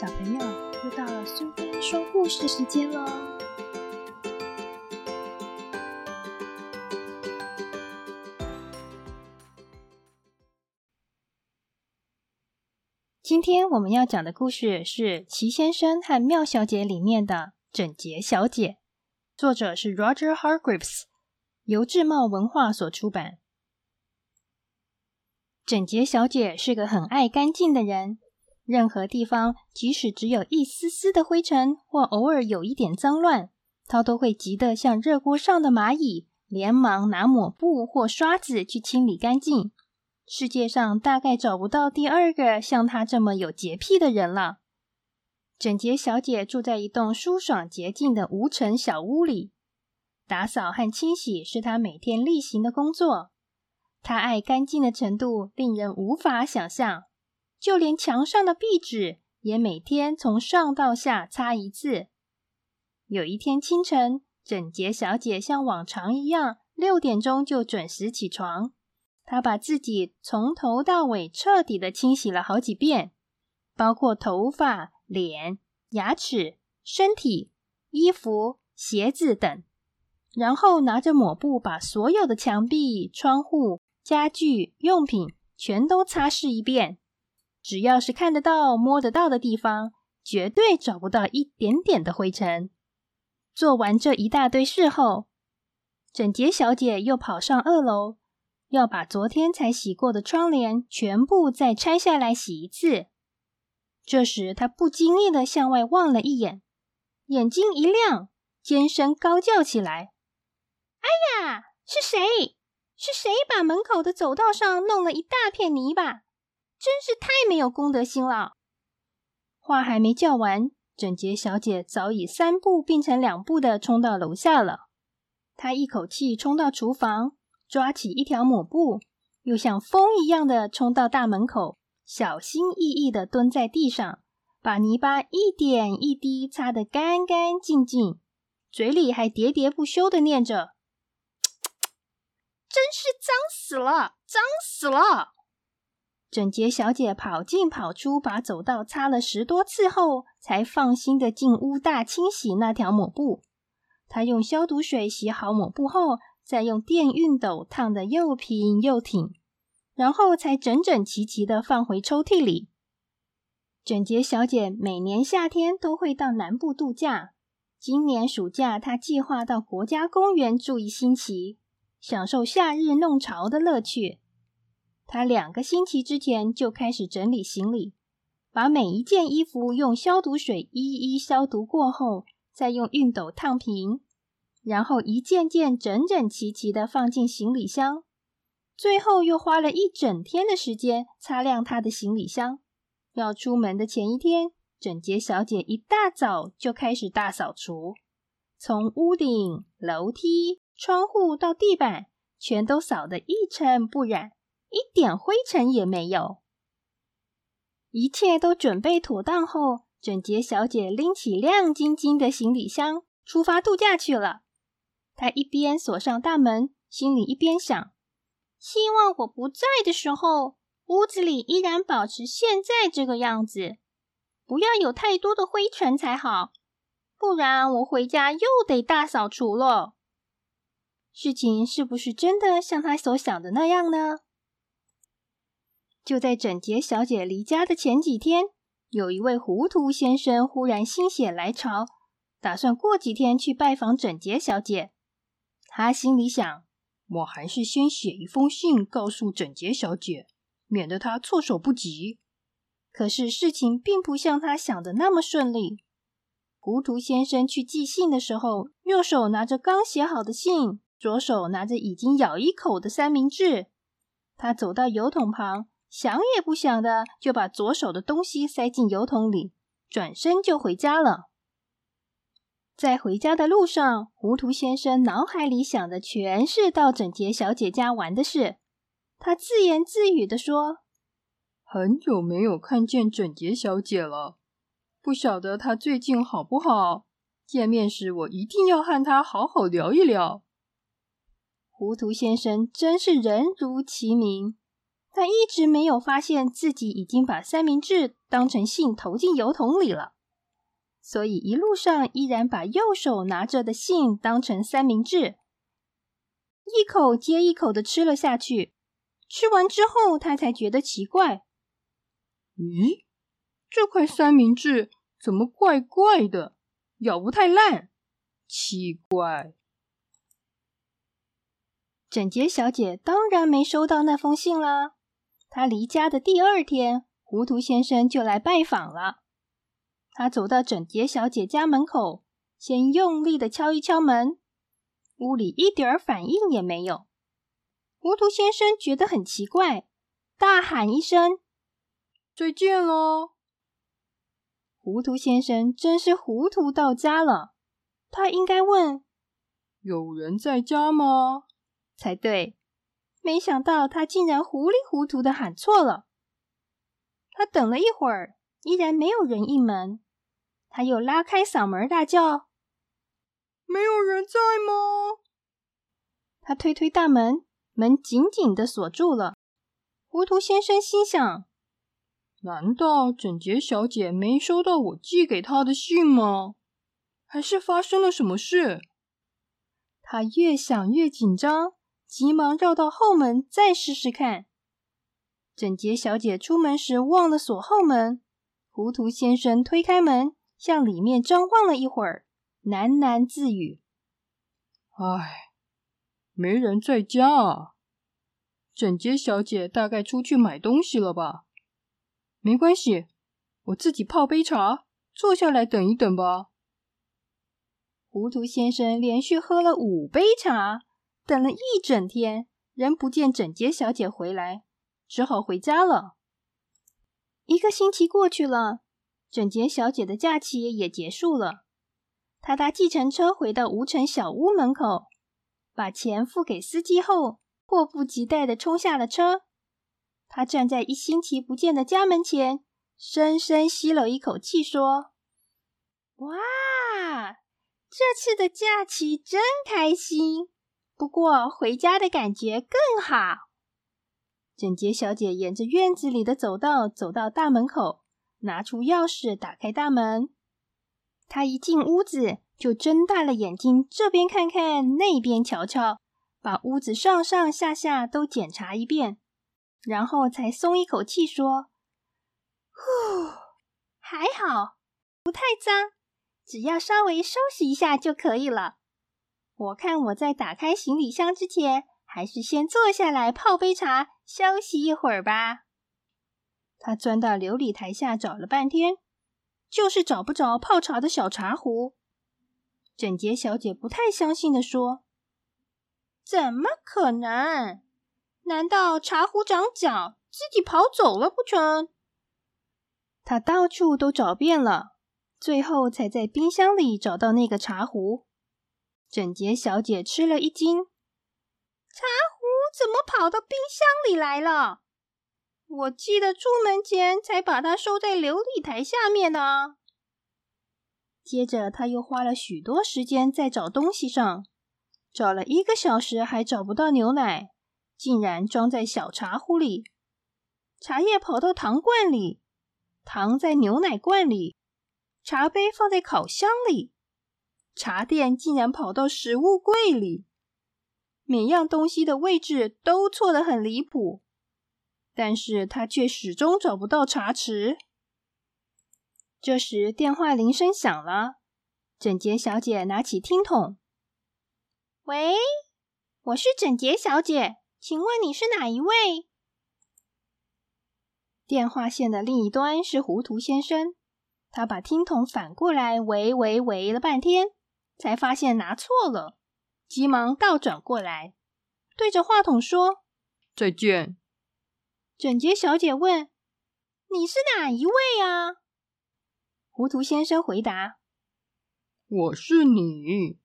小朋友，又到了苏菲说故事时间喽！今天我们要讲的故事是《齐先生和妙小姐》里面的整洁小姐，作者是 Roger Hargreaves，由智茂文化所出版。整洁小姐是个很爱干净的人。任何地方，即使只有一丝丝的灰尘，或偶尔有一点脏乱，他都会急得像热锅上的蚂蚁，连忙拿抹布或刷子去清理干净。世界上大概找不到第二个像他这么有洁癖的人了。整洁小姐住在一栋舒爽洁净的无尘小屋里，打扫和清洗是她每天例行的工作。她爱干净的程度令人无法想象。就连墙上的壁纸也每天从上到下擦一次。有一天清晨，整洁小姐像往常一样，六点钟就准时起床。她把自己从头到尾彻底的清洗了好几遍，包括头发、脸、牙齿、身体、衣服、鞋子等。然后拿着抹布，把所有的墙壁、窗户、家具、用品全都擦拭一遍。只要是看得到、摸得到的地方，绝对找不到一点点的灰尘。做完这一大堆事后，整洁小姐又跑上二楼，要把昨天才洗过的窗帘全部再拆下来洗一次。这时，她不经意的向外望了一眼，眼睛一亮，尖声高叫起来：“哎呀，是谁？是谁把门口的走道上弄了一大片泥巴？”真是太没有公德心了！话还没叫完，整洁小姐早已三步并成两步的冲到楼下了。她一口气冲到厨房，抓起一条抹布，又像风一样的冲到大门口，小心翼翼的蹲在地上，把泥巴一点一滴擦得干干净净，嘴里还喋喋不休的念着：“ 真是脏死了，脏死了！”整洁小姐跑进跑出，把走道擦了十多次后，才放心的进屋大清洗那条抹布。她用消毒水洗好抹布后，再用电熨斗烫得又平又挺，然后才整整齐齐的放回抽屉里。整洁小姐每年夏天都会到南部度假，今年暑假她计划到国家公园住一星期，享受夏日弄潮的乐趣。他两个星期之前就开始整理行李，把每一件衣服用消毒水一一消毒过后，再用熨斗烫平，然后一件件整整齐齐的放进行李箱。最后又花了一整天的时间擦亮他的行李箱。要出门的前一天，整洁小姐一大早就开始大扫除，从屋顶、楼梯、窗户到地板，全都扫得一尘不染。一点灰尘也没有。一切都准备妥当后，整洁小姐拎起亮晶晶的行李箱，出发度假去了。她一边锁上大门，心里一边想：希望我不在的时候，屋子里依然保持现在这个样子，不要有太多的灰尘才好。不然我回家又得大扫除了。事情是不是真的像她所想的那样呢？就在整洁小姐离家的前几天，有一位糊涂先生忽然心血来潮，打算过几天去拜访整洁小姐。他心里想：我还是先写一封信告诉整洁小姐，免得她措手不及。可是事情并不像他想的那么顺利。糊涂先生去寄信的时候，右手拿着刚写好的信，左手拿着已经咬一口的三明治。他走到油桶旁。想也不想的，就把左手的东西塞进油桶里，转身就回家了。在回家的路上，糊涂先生脑海里想的全是到整洁小姐家玩的事。他自言自语的说：“很久没有看见整洁小姐了，不晓得她最近好不好？见面时，我一定要和她好好聊一聊。”糊涂先生真是人如其名。他一直没有发现自己已经把三明治当成信投进邮筒里了，所以一路上依然把右手拿着的信当成三明治，一口接一口的吃了下去。吃完之后，他才觉得奇怪：咦，这块三明治怎么怪怪的？咬不太烂，奇怪。整洁小姐当然没收到那封信啦。他离家的第二天，糊涂先生就来拜访了。他走到整洁小姐家门口，先用力的敲一敲门，屋里一点反应也没有。糊涂先生觉得很奇怪，大喊一声：“再见喽！”糊涂先生真是糊涂到家了。他应该问：“有人在家吗？”才对。没想到他竟然糊里糊涂的喊错了。他等了一会儿，依然没有人应门。他又拉开嗓门大叫：“没有人在吗？”他推推大门，门紧紧的锁住了。糊涂先生心想。难道整洁小姐没收到我寄给她的信吗？还是发生了什么事？他越想越紧张，急忙绕到后门再试试看。整洁小姐出门时忘了锁后门，糊涂先生推开门，向里面张望了一会儿，喃喃自语：“唉，没人在家啊。整洁小姐大概出去买东西了吧。”没关系，我自己泡杯茶，坐下来等一等吧。糊涂先生连续喝了五杯茶，等了一整天，仍不见整洁小姐回来，只好回家了。一个星期过去了，整洁小姐的假期也结束了。她搭计程车回到吴城小屋门口，把钱付给司机后，迫不及待的冲下了车。他站在一星期不见的家门前，深深吸了一口气，说：“哇，这次的假期真开心！不过回家的感觉更好。”整洁小姐沿着院子里的走道走到大门口，拿出钥匙打开大门。她一进屋子，就睁大了眼睛，这边看看，那边瞧瞧，把屋子上上下下都检查一遍。然后才松一口气，说：“呼，还好，不太脏，只要稍微收拾一下就可以了。我看我在打开行李箱之前，还是先坐下来泡杯茶，休息一会儿吧。”他钻到琉璃台下找了半天，就是找不着泡茶的小茶壶。整洁小姐不太相信的说：“怎么可能？”难道茶壶长脚，自己跑走了不成？他到处都找遍了，最后才在冰箱里找到那个茶壶。整洁小姐吃了一惊：“茶壶怎么跑到冰箱里来了？我记得出门前才把它收在琉璃台下面呢。”接着，他又花了许多时间在找东西上，找了一个小时还找不到牛奶。竟然装在小茶壶里，茶叶跑到糖罐里，糖在牛奶罐里，茶杯放在烤箱里，茶垫竟然跑到食物柜里，每样东西的位置都错得很离谱，但是他却始终找不到茶匙。这时电话铃声响了，整洁小姐拿起听筒：“喂，我是整洁小姐。”请问你是哪一位？电话线的另一端是糊涂先生，他把听筒反过来喂喂喂了半天，才发现拿错了，急忙倒转过来，对着话筒说：“再见。”整洁小姐问：“你是哪一位啊？”糊涂先生回答：“我是你。”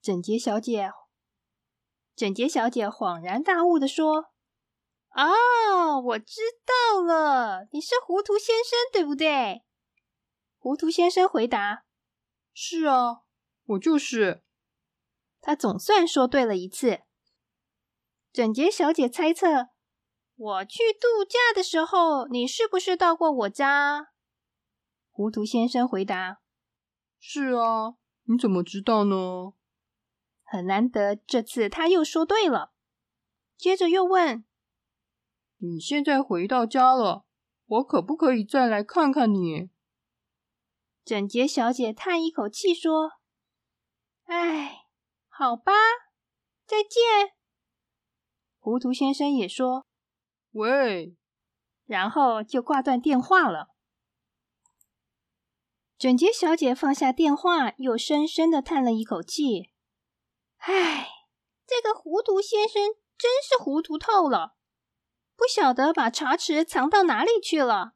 整洁小姐。整洁小姐恍然大悟的说：“哦，我知道了，你是糊涂先生，对不对？”糊涂先生回答：“是啊，我就是。”他总算说对了一次。整洁小姐猜测：“我去度假的时候，你是不是到过我家？糊涂先生回答：“是啊，你怎么知道呢？”很难得，这次他又说对了。接着又问：“你现在回到家了，我可不可以再来看看你？”整洁小姐叹一口气说：“哎，好吧，再见。”糊涂先生也说：“喂。”然后就挂断电话了。整洁小姐放下电话，又深深的叹了一口气：“唉，这个糊涂先生真是糊涂透了，不晓得把茶匙藏到哪里去了。”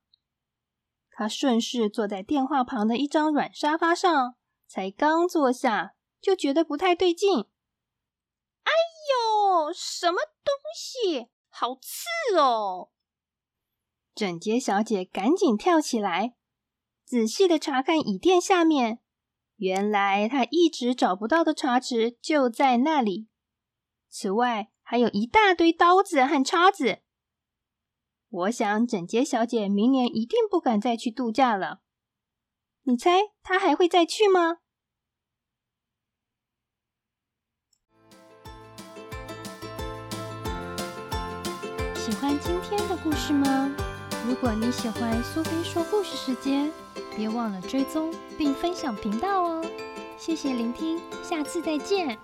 他顺势坐在电话旁的一张软沙发上，才刚坐下，就觉得不太对劲。“哎呦，什么东西，好刺哦！”整洁小姐赶紧跳起来。仔细的查看椅垫下面，原来她一直找不到的茶匙就在那里。此外，还有一大堆刀子和叉子。我想，整洁小姐明年一定不敢再去度假了。你猜她还会再去吗？喜欢今天的故事吗？如果你喜欢苏菲说故事时间。别忘了追踪并分享频道哦！谢谢聆听，下次再见。